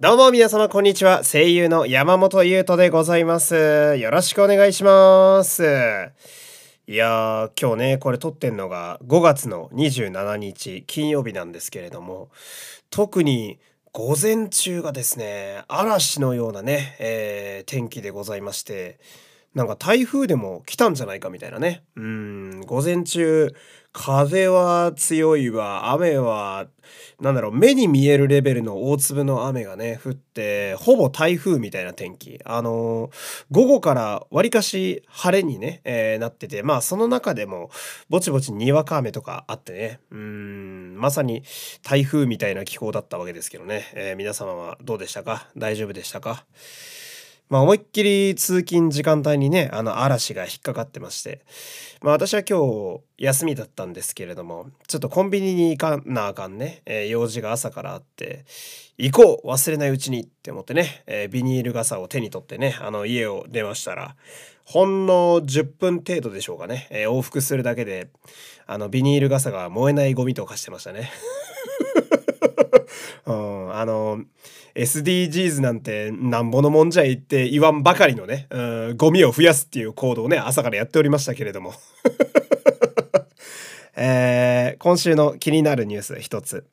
どうも皆様こんにちは。声優の山本優斗でございます。よろしくお願いします。いやー、今日ね、これ撮ってんのが5月の27日金曜日なんですけれども、特に午前中がですね、嵐のようなね、えー天気でございまして、なんか台風でも来たんじゃないかみたいなね。うん、午前中、風は強いわ、雨は、なんだろう、目に見えるレベルの大粒の雨がね、降って、ほぼ台風みたいな天気。あのー午後からわりかし晴れにね、えーなってて、まあその中でも、ぼちぼちにわか雨とかあってね、うん、まさに台風みたいな気候だったわけですけどね、えー皆様はどうでしたか？大丈夫でしたか？まあ思いっきり通勤時間帯にね、あの嵐が引っかかってまして、まあ私は今日休みだったんですけれども、ちょっとコンビニに行かなあかんね、えー用事が朝からあって、行こう忘れないうちにって思ってね、えービニール傘を手に取ってね、あの家を出ましたら、ほんの10分程度でしょうかね、えー往復するだけで、あのビニール傘が燃えないゴミと化してましたね。うん、あの SDGs なんてなんぼのもんじゃいって言わんばかりのね、うん、ゴミを増やすっていう行動をね朝からやっておりましたけれども、えー今週の気になるニュース一つ。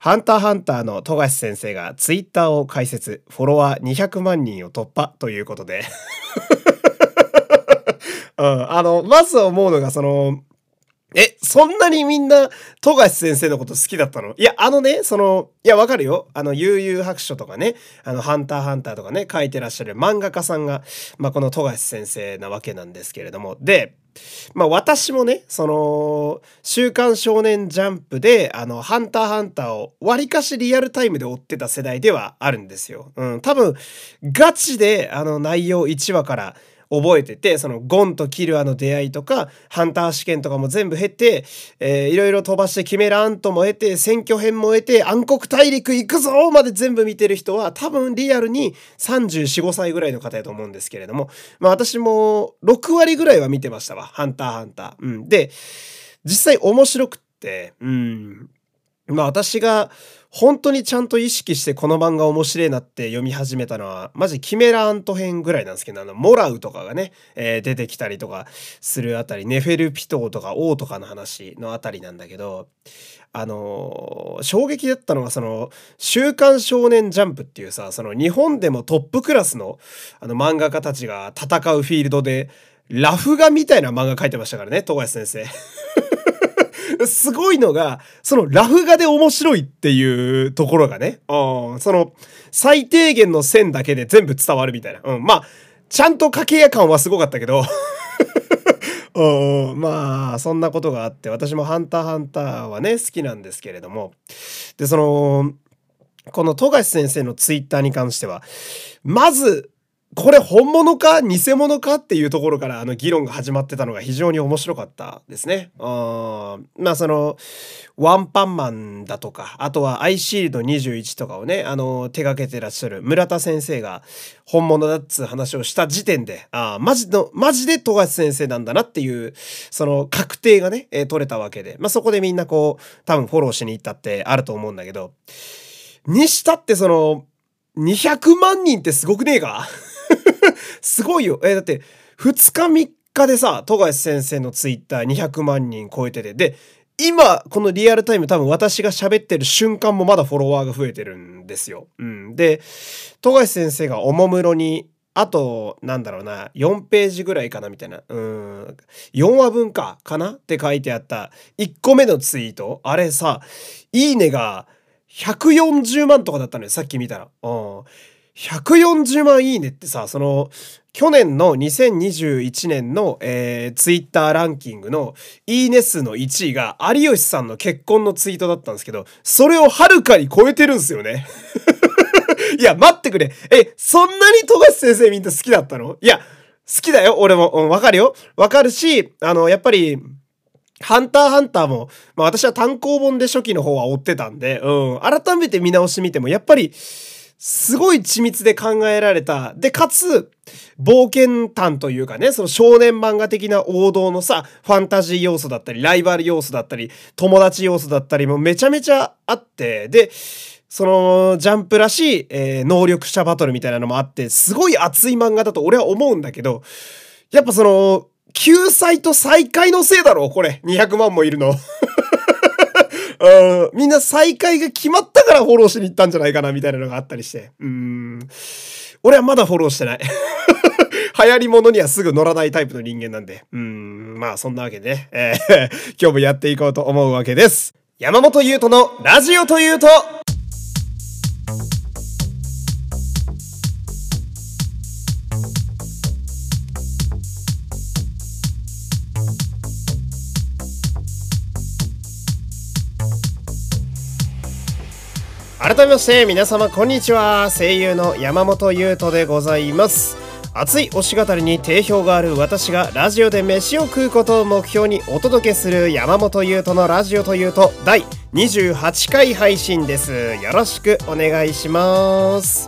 ハンターハンターの富樫先生がツイッターを開設。フォロワー200万人を突破ということで、うん、あのまず思うのがそのえ、そんなにみんな、富樫先生のこと好きだったの？いや、あのね、その、いや、わかるよ。あの、悠々白書とかね、あの、ハンターハンターとかね、書いてらっしゃる漫画家さんが、まあ、この富樫先生なわけなんですけれども。で、まあ、私もね、その、週刊少年ジャンプで、あの、ハンターハンターを、割かしリアルタイムで追ってた世代ではあるんですよ。うん、多分、ガチで、あの、内容1話から、覚えてて、そのゴンとキルアの出会いとか、ハンター試験とかも全部経て、えーいろいろ飛ばしてキメラアントも経て、選挙編も経て、暗黒大陸行くぞまで全部見てる人は、多分リアルに34、5歳ぐらいの方やと思うんですけれども、まあ私も6割ぐらいは見てましたわ。ハンターハンター。うん。で、実際面白くって、うん。まあ私が本当にちゃんと意識してこの漫画面白いなって読み始めたのは、マジキメラアント編ぐらいなんですけど、あの、モラウとかがね、えー出てきたりとかするあたり、ネフェルピトーとかオーとかの話のあたりなんだけど、あのー衝撃だったのがその、週刊少年ジャンプっていうさ、その日本でもトップクラスのあの漫画家たちが戦うフィールドで、ラフ画みたいな漫画描いてましたからね、富樫先生。すごいのが、そのラフ画で面白いっていうところがね、うん、その最低限の線だけで全部伝わるみたいな。うん、まあ、ちゃんと家計や感はすごかったけど、うん、まあ、そんなことがあって、私もハンターハンターはね、好きなんですけれども、で、その、この富樫先生のツイッターに関しては、まず、これ本物か偽物かっていうところからあの議論が始まってたのが非常に面白かったですね。うんまあそのワンパンマンだとかあとはアイシールド21とかをねあの手掛けてらっしゃる村田先生が本物だっつう話をした時点であマジのマジで富樫先生なんだなっていうその確定がね、えー取れたわけで、まあ、そこでみんなこう多分フォローしに行ったってあると思うんだけど。にしたってその200万人ってすごくねえか？すごいよ。えーだって、2日3日でさ、富樫先生のツイッター200万人超えてて、で、今、このリアルタイム多分私が喋ってる瞬間もまだフォロワーが増えてるんですよ。うん。で、富樫先生がおもむろに、あと、なんだろうな、4ページぐらいかなみたいな。うん。4話分か、かな？って書いてあった1個目のツイート。あれさ、いいねが140万とかだったのよ、さっき見たら。うん。140万いいねってさ、その、去年の2021年の、えー、ツイッターランキングのいいね数の1位が有吉さんの結婚のツイートだったんですけど、それをはるかに超えてるんですよね。いや、待ってくれ。え、そんなに富樫先生みんな好きだったの？いや、好きだよ。俺も。うん、わかるよ。わかるし、あの、やっぱり、ハンターハンターも、まあ私は単行本で初期の方は追ってたんで、うん、改めて見直してみても、やっぱり、すごい緻密で考えられた。で、かつ、冒険探というかね、その少年漫画的な王道のさ、ファンタジー要素だったり、ライバル要素だったり、友達要素だったりもめちゃめちゃあって、で、そのジャンプらしい、えー、能力者バトルみたいなのもあって、すごい熱い漫画だと俺は思うんだけど、やっぱその、救済と再開のせいだろこれ。200万もいるの。うん、みんな再会が決まったからフォローしに行ったんじゃないかなみたいなのがあったりして。うん。俺はまだフォローしてない。流行り物にはすぐ乗らないタイプの人間なんで。うん、まあそんなわけでね、えー、今日もやっていこうと思うわけです。山本優斗のラジオというと、改めまして皆様こんにちは。声優の山本優斗でございます。熱い推し語りに定評がある私がラジオで飯を食うことを目標にお届けする山本優斗のラジオというと第28回配信です。よろしくお願いします。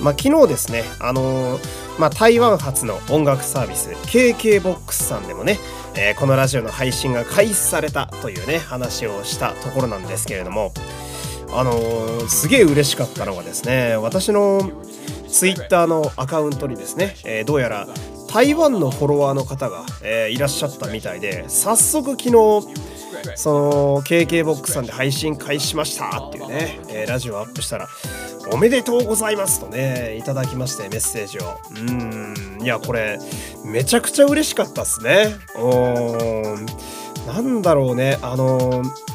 まあ昨日ですねあのー、まあ台湾発の音楽サービス KKBOX さんでもねえー、このラジオの配信が開始されたというね話をしたところなんですけれどもあのー、すげえ嬉しかったのがですね私のツイッターのアカウントにですね、えー、どうやら台湾のフォロワーの方が、えー、いらっしゃったみたいで早速昨日その KKBOX さんで配信開始しましたっていうね、えー、ラジオアップしたらおめでとうございますとねいただきましてメッセージを。うんいやこれめちゃくちゃ嬉しかったっすね。うんなんだろうねあのー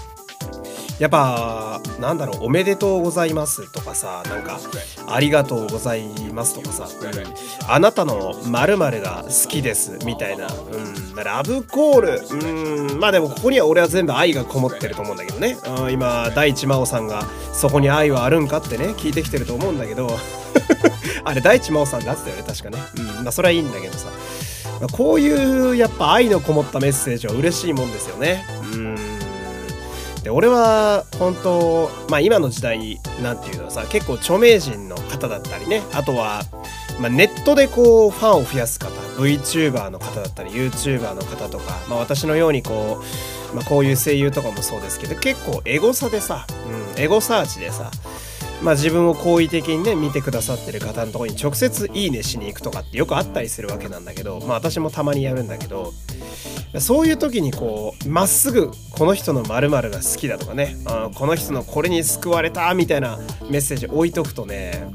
やっぱなんだろう「おめでとうございます」とかさなんか「ありがとうございます」とかさ「、あなたの〇〇が好きです」みたいな、うん、ラブコール。うんまあでもここには俺は全部愛がこもってると思うんだけどね、うん、今大地真央さんが「そこに愛はあるんか?」ってね聞いてきてると思うんだけど。あれ大地真央さんだってたよね確かね、うん、まあそれはいいんだけどさ。こういうやっぱ愛のこもったメッセージは嬉しいもんですよね。うん。で俺は本当まあ今の時代なんて言うのはさ結構著名人の方だったりねあとは、まあ、ネットでこうファンを増やす方 VTuber の方だったり YouTuber の方とか、まあ、私のようにこう、まあ、こういう声優とかもそうですけど結構エゴサでさ、うん、エゴサーチでさまあ、自分を好意的にね見てくださってる方のとこに直接いいねしに行くとかってよくあったりするわけなんだけどまあ私もたまにやるんだけどそういう時にこうまっすぐこの人の〇〇が好きだとかねあこの人のこれに救われたみたいなメッセージ置いとくとね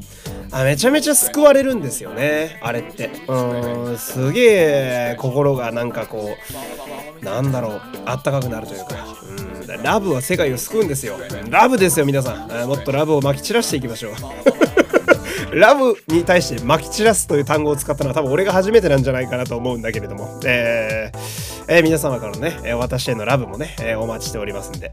あめちゃめちゃ救われるんですよねあれって。うんすげえ心がなんかこうなんだろうあったかくなるというか。ラブは世界を救うんですよラブですよ皆さんもっとラブをまき散らしていきましょう ラブに対して撒き散らすという単語を使ったのは多分俺が初めてなんじゃないかなと思うんだけれども、えーえー、皆様からのね、え私へのラブもね、え、お待ちしておりますんで。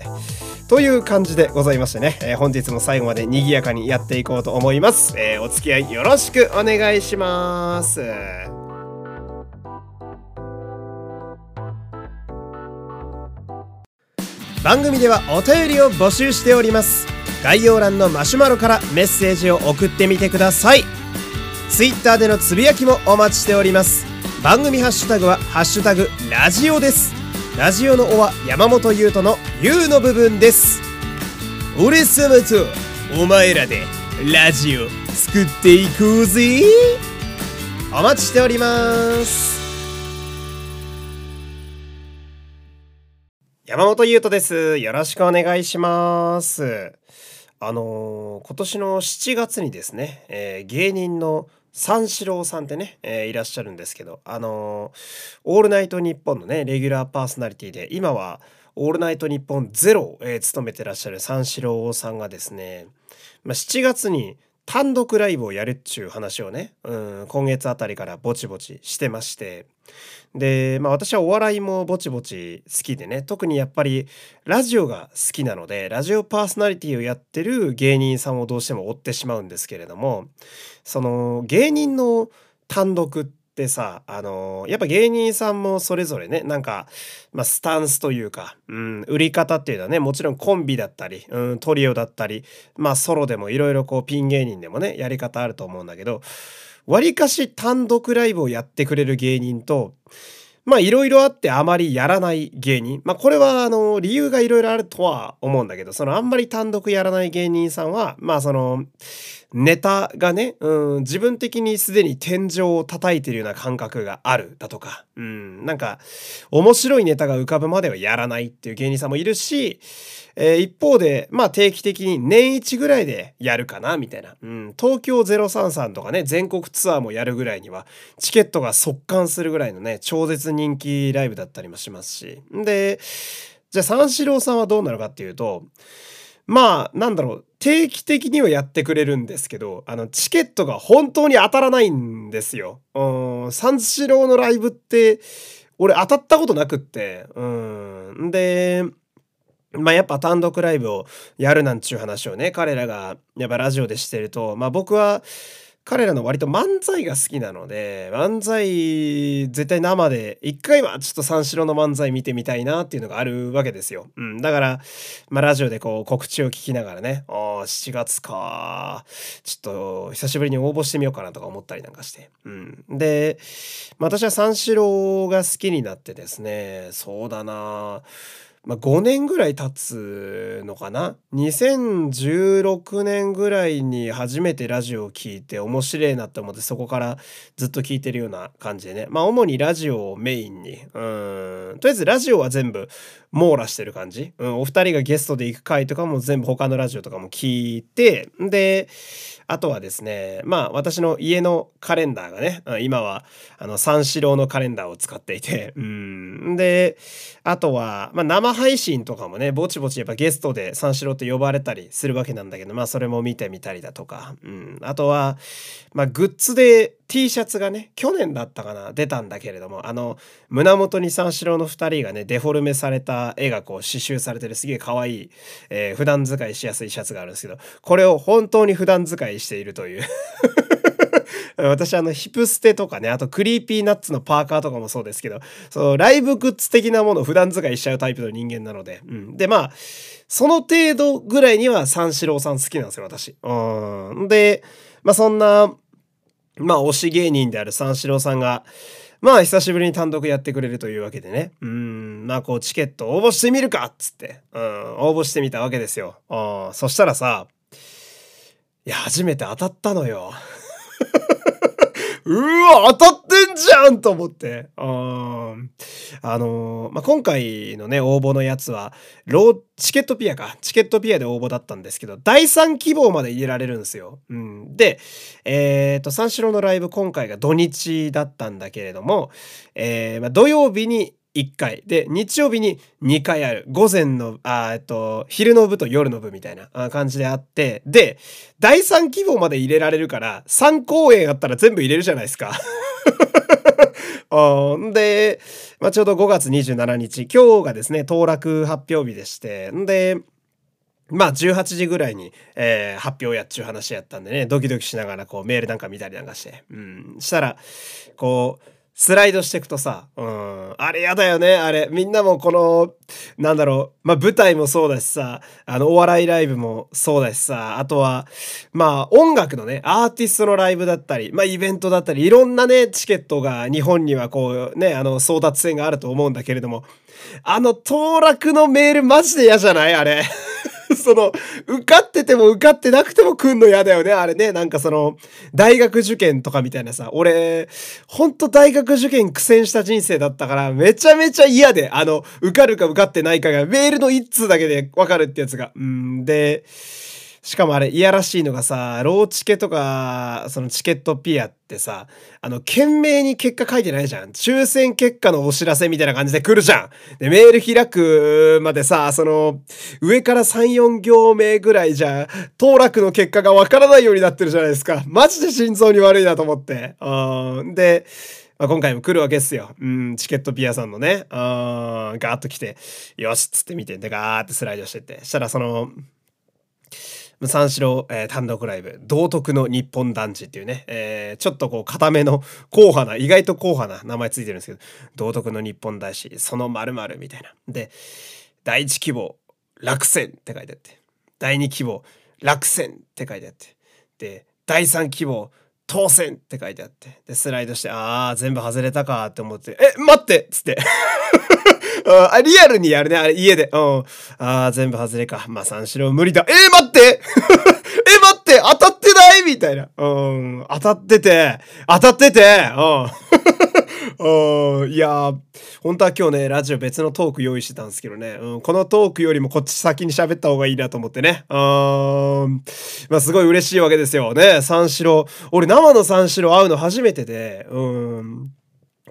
という感じでございましてね、え、本日も最後まで賑やかにやっていこうと思います。えー、お付き合いよろしくお願いします。番組ではお便りを募集しております。概要欄のマシュマロからメッセージを送ってみてください。Twitter でのつぶやきもお待ちしております。番組ハッシュタグは「ハッシュタグラジオ」です。ラジオの「お」は山本優斗の「優」の部分です。俺様とお前らでラジオ作っていこうぜ。お待ちしております。山本優斗です。よろしくお願いします。あのー、今年の7月にですね、えー、芸人の三四郎さんってね、えー、いらっしゃるんですけど、あのオールナイトニッポンのね、レギュラーパーソナリティで、今はオールナイトニッポンゼロを、えー、務めてらっしゃる三四郎さんがですね、まあ、7月に単独ライブをやるっちゅう話をね、うん、今月あたりからぼちぼちしてまして、で、まあ私はお笑いもぼちぼち好きでね、特にやっぱりラジオが好きなので、ラジオパーソナリティをやってる芸人さんをどうしても追ってしまうんですけれども、その芸人の単独ってさ、あのやっぱ芸人さんもそれぞれね、なんか、まあ、スタンスというか、うん、売り方っていうのはね、もちろんコンビだったり、うん、トリオだったり、まあソロでもいろいろこうピン芸人でもね、やり方あると思うんだけど、わりかし単独ライブをやってくれる芸人と、まあいろいろあってあまりやらない芸人。まあこれはあの理由がいろいろあるとは思うんだけど、そのあんまり単独やらない芸人さんは、まあそのネタがね、うん、自分的にすでに天井を叩いてるような感覚があるだとか、うん、なんか面白いネタが浮かぶまではやらないっていう芸人さんもいるし、えー、一方で、まあ定期的に年一ぐらいでやるかな、みたいな。うん、東京033とかね、全国ツアーもやるぐらいには、チケットが速乾するぐらいのね、超絶人気ライブだったりもしますし。で、じゃあ三四郎さんはどうなるかっていうと、まあ、なんだろう、定期的にはやってくれるんですけど、あの、チケットが本当に当たらないんですよ。うん、三四郎のライブって、俺当たったことなくって、うん。で、まあやっぱ単独ライブをやるなんちゅう話をね、彼らがやっぱラジオでしてると、まあ僕は彼らの割と漫才が好きなので、漫才絶対生で、一回はちょっと三四郎の漫才見てみたいなっていうのがあるわけですよ。うん。だから、まあラジオでこう告知を聞きながらね、ああ、7月か。ちょっと久しぶりに応募してみようかなとか思ったりなんかして。うん。で、私は三四郎が好きになってですね、そうだなまあ、5年ぐらい経つのかな？2016年ぐらいに初めてラジオを聞いて面白いなって思ってそこからずっと聞いてるような感じでね。まあ主にラジオをメインに。うん。とりあえずラジオは全部網羅してる感じ、うん、お二人がゲストで行く回とかも全部他のラジオとかも聞いてであとはですね、まあ私の家のカレンダーがね、今はあの三四郎のカレンダーを使っていて、うん。で、あとは、まあ生配信とかもね、ぼちぼちやっぱゲストで三四郎って呼ばれたりするわけなんだけど、まあそれも見てみたりだとか、うん。あとは、まあグッズで T シャツがね、去年だったかな、出たんだけれども、あの、胸元に三四郎の2人がね、デフォルメされた絵がこう刺繍されてるすげえ可愛い、えー、普段使いしやすいシャツがあるんですけど、これを本当に普段使いしているという 私あのヒプステとかね、あと Creepy Nuts のパーカーとかもそうですけど、そのライブグッズ的なものを普段使いしちゃうタイプの人間なので、うん。で、まあ、その程度ぐらいには三四郎さん好きなんですよ、私。うん。で、まあそんな、まあ推し芸人である三四郎さんが、まあ久しぶりに単独やってくれるというわけでね。うん、まあこうチケット応募してみるかっつって、うん、応募してみたわけですよ。うん、そしたらさ、いや、初めて当たったのよ。うわ、当たってんじゃんと思って。ああの、まあ、今回のね、応募のやつは、ロー、チケットピアか。チケットピアで応募だったんですけど、第3希望まで入れられるんですよ。うん。で、えっ、ー、と、三四郎のライブ今回が土日だったんだけれども、えー、まあ、土曜日に1回。で、日曜日に2回ある。午前の、あえっと、昼の部と夜の部みたいな感じであって、で、第3希望まで入れられるから、3公演あったら全部入れるじゃないですか。んで、まあ、ちょうど5月27日、今日がですね、当落発表日でして、んで、まあ18時ぐらいに、えー、発表やっちゅう話やったんでね、ドキドキしながらこうメールなんか見たりなんかして、うん、したら、こう、スライドしていくとさ、うん、あれやだよね、あれ。みんなもこの、なんだろう、まあ舞台もそうだしさ、あの、お笑いライブもそうだしさ、あとは、まあ音楽のね、アーティストのライブだったり、まあイベントだったり、いろんなね、チケットが日本にはこうね、あの、争奪戦があると思うんだけれども、あの、当落のメールマジで嫌じゃない？あれ。その、受かってても受かってなくても来んの嫌だよね、あれね。なんかその、大学受験とかみたいなさ、俺、ほんと大学受験苦戦した人生だったから、めちゃめちゃ嫌で、あの、受かるか受かってないかがメールの一通だけでわかるってやつが。うん、で、しかもあれ、いやらしいのがさ、ローチケとか、そのチケットピアってさ、あの、懸命に結果書いてないじゃん。抽選結果のお知らせみたいな感じで来るじゃん。で、メール開くまでさ、その、上から3、4行目ぐらいじゃ、当落の結果がわからないようになってるじゃないですか。マジで心臓に悪いなと思って。うん。で、まあ、今回も来るわけですよ。うん、チケットピアさんのね、あーガーッと来て、よしっつって見て、で、ガーってスライドしてって。したらその、三四郎、えー、単独ライブ、道徳の日本団地っていうね、えー、ちょっとこう、固めの、硬派な、意外と硬派な名前ついてるんですけど、道徳の日本大使、その〇〇みたいな。で、第一希望、落選って書いてあって、第二希望、落選って書いてあって、で、第三希望、当選って書いてあって。で、スライドして、ああ、全部外れたかって思って、え、待ってっつって。あリアルにやるね、あれ、家で。うん。ああ、全部外れか。まあ、三四郎無理だ。えー、待って え、待って当たってない？みたいな。うん。当たってて、当たってて、うん。うん、いや本当は今日ね、ラジオ別のトーク用意してたんですけどね、うん、このトークよりもこっち先に喋った方がいいなと思ってね。うん、まあすごい嬉しいわけですよね。三四郎。俺生の三四郎会うの初めてで、うん。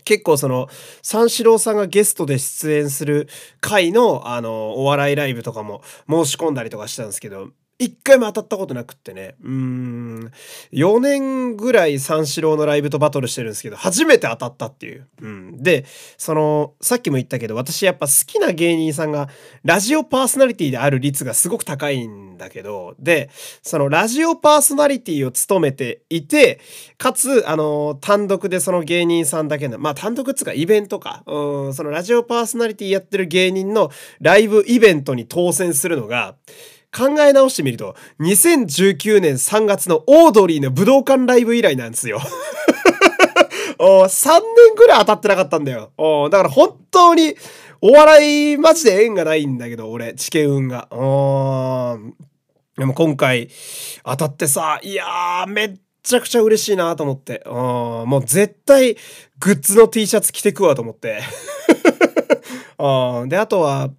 結構その三四郎さんがゲストで出演する回のあのお笑いライブとかも申し込んだりとかしたんですけど一回も当たったことなくってね。うん。4年ぐらい三四郎のライブとバトルしてるんですけど、初めて当たったっていう。うん。で、その、さっきも言ったけど、私やっぱ好きな芸人さんが、ラジオパーソナリティである率がすごく高いんだけど、で、そのラジオパーソナリティを務めていて、かつ、あの、単独でその芸人さんだけの、まあ単独っつうかイベントか、うん、そのラジオパーソナリティやってる芸人のライブイベントに当選するのが、考え直してみると、2019年3月のオードリーの武道館ライブ以来なんですよ。お3年ぐらい当たってなかったんだよ。おだから本当に、お笑いマジで縁がないんだけど、俺、チケ運が。おでも今回当たってさ、いやー、めっちゃくちゃ嬉しいなと思って。もう絶対グッズの T シャツ着てくわと思って。で、あとは、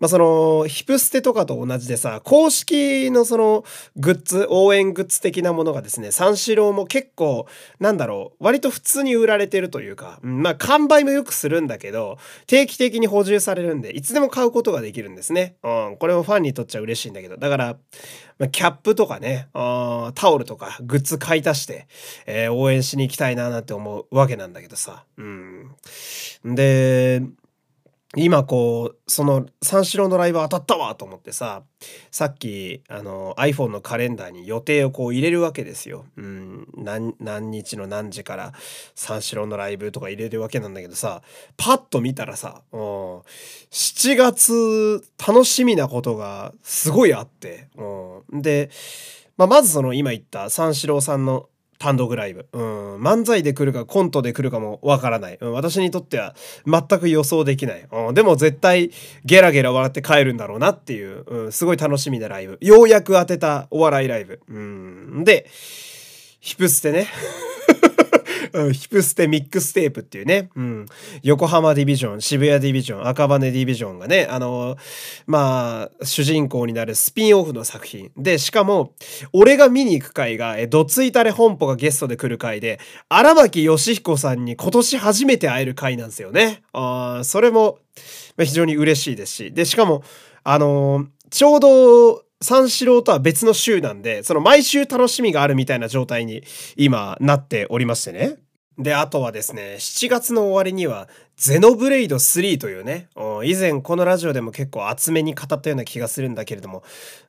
まあ、その、ヒプステとかと同じでさ、公式のその、グッズ、応援グッズ的なものがですね、三四郎も結構、なんだろう、割と普通に売られてるというか、まあ、完売もよくするんだけど、定期的に補充されるんで、いつでも買うことができるんですね。うん、これもファンにとっちゃ嬉しいんだけど、だから、まあ、キャップとかね、あタオルとかグッズ買い足して、えー、応援しに行きたいななんて思うわけなんだけどさ。うん。で、今こう、その三四郎のライブ当たったわと思ってさ、さっきあの iPhone のカレンダーに予定をこう入れるわけですよ。うん、何、日の何時から三四郎のライブとか入れるわけなんだけどさ、パッと見たらさ、うん、7月楽しみなことがすごいあって、うん、で、まあ、まずその今言った三四郎さんの単独ライブ。うん。漫才で来るかコントで来るかもわからない。うん。私にとっては全く予想できない。うん。でも絶対ゲラゲラ笑って帰るんだろうなっていう、うん。すごい楽しみなライブ。ようやく当てたお笑いライブ。うん。で、ヒプステね。うん、ヒプステミックステープっていうね、うん、横浜ディビジョン、渋谷ディビジョン、赤羽ディビジョンがね、あの、まあ、主人公になるスピンオフの作品。で、しかも、俺が見に行く回が、え、どついたれ本舗がゲストで来る回で、荒牧義彦さんに今年初めて会える回なんですよね。あそれも、まあ、非常に嬉しいですし、で、しかも、あのー、ちょうど、三四郎とは別の週なんで、その毎週楽しみがあるみたいな状態に今なっておりましてね。で、あとはですね、7月の終わりには、ゼノブレイド3というね、以前このラジオでも結構厚めに語ったような気がするんだけれども、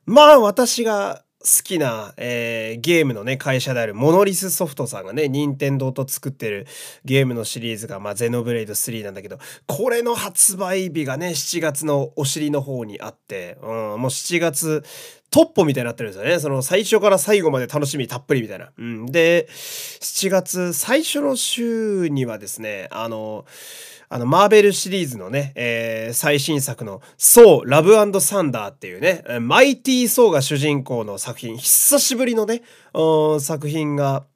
まあ私が好きな、えー、ゲームのね、会社であるモノリスソフトさんがね、任天堂と作ってるゲームのシリーズが、まあ、ゼノブレイド3なんだけど、これの発売日がね、7月のお尻の方にあって、うん、もう7月、トッポみたいになってるんですよね。その最初から最後まで楽しみたっぷりみたいな。うん。で、7月最初の週にはですね、あの、あの、マーベルシリーズのね、えー、最新作の、ソー、ラブサンダーっていうね、マイティー・ソーが主人公の作品、久しぶりのね、作品が、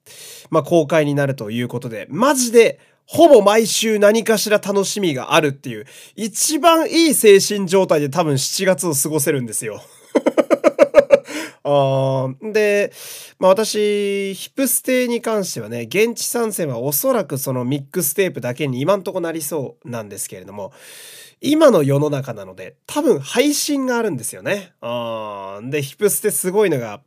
まあ、公開になるということで、マジで、ほぼ毎週何かしら楽しみがあるっていう、一番いい精神状態で多分7月を過ごせるんですよ。あで、まあ私、ヒップステに関してはね、現地参戦はおそらくそのミックステープだけに今んとこなりそうなんですけれども、今の世の中なので、多分配信があるんですよね。あで、ヒップステすごいのが、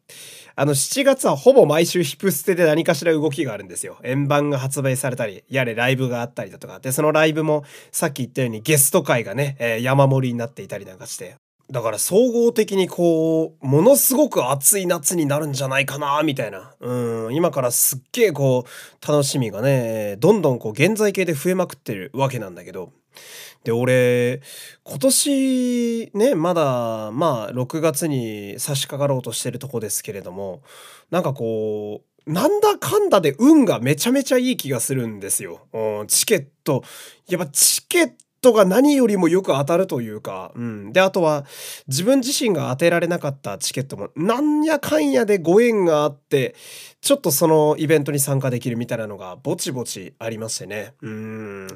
あの、7月はほぼ毎週ヒップステで何かしら動きがあるんですよ。円盤が発売されたり、やれライブがあったりだとか。で、そのライブもさっき言ったようにゲスト会がね、えー、山盛りになっていたりなんかして。だから総合的にこう、ものすごく暑い夏になるんじゃないかな、みたいな。うん、今からすっげえこう、楽しみがね、どんどんこう、現在形で増えまくってるわけなんだけど。で、俺、今年ね、まだ、まあ、6月に差し掛かろうとしてるとこですけれども、なんかこう、なんだかんだで運がめちゃめちゃいい気がするんですよ。うんチケット。やっぱチケットが何よりもよく当たるというか、うん。で、あとは、自分自身が当てられなかったチケットも、なんやかんやでご縁があって、ちょっとそのイベントに参加できるみたいなのが、ぼちぼちありましてね。うん。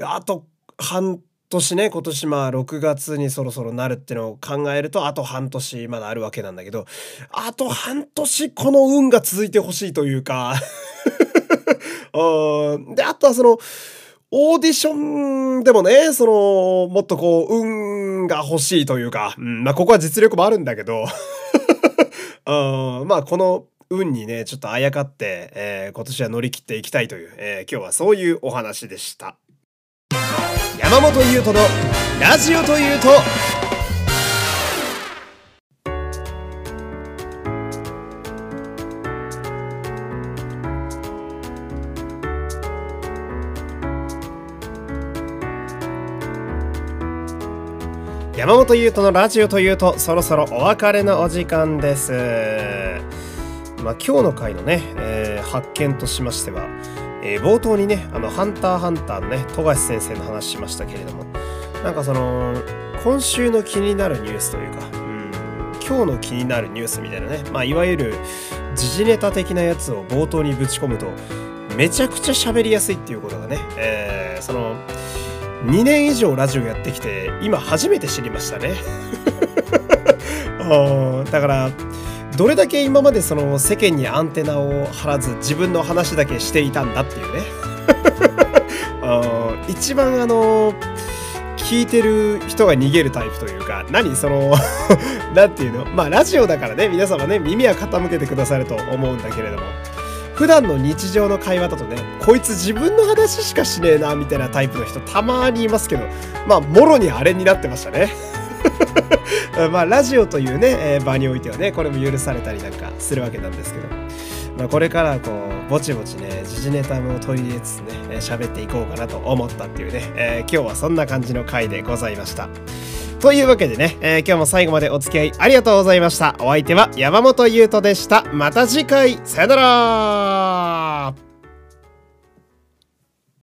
あと、半年ね、今年まあ6月にそろそろなるってのを考えると、あと半年まだあるわけなんだけど、あと半年この運が続いてほしいというか で、あとはその、オーディションでもね、その、もっとこう、運が欲しいというか、うん、まあ、ここは実力もあるんだけど、まあ、この運にね、ちょっとあやかって、えー、今年は乗り切っていきたいという、えー、今日はそういうお話でした。山本優斗のラジオというと、山本優斗のラジオというとそろそろお別れのお時間です。まあ、今日の回のね、えー、発見としましては、えー、冒頭にね、あの、ハンターハンターのね、富樫先生の話しましたけれども、なんかその、今週の気になるニュースというか、うん、今日の気になるニュースみたいなね、まあ、いわゆる時事ネタ的なやつを冒頭にぶち込むと、めちゃくちゃ喋りやすいっていうことがね、えー、その、2年以上ラジオやってきて今初めて知りましたね。だからどれだけ今までその世間にアンテナを張らず自分の話だけしていたんだっていうね。一番あの聞いてる人が逃げるタイプというか何その 何ていうの？まあラジオだからね皆様ね耳は傾けてくださると思うんだけれども。普段の日常の会話だとねこいつ自分の話しかしねえなみたいなタイプの人たまにいますけどまあもろにあれになってましたね。まあラジオというね、えー、場においてはねこれも許されたりなんかするわけなんですけど、まあ、これからこうぼちぼちね時事ネタも取り入れつつね喋っていこうかなと思ったっていうね、えー、今日はそんな感じの回でございました。というわけでね、えー、今日も最後までお付き合いありがとうございました。お相手は山本優斗でした。また次回、さよなら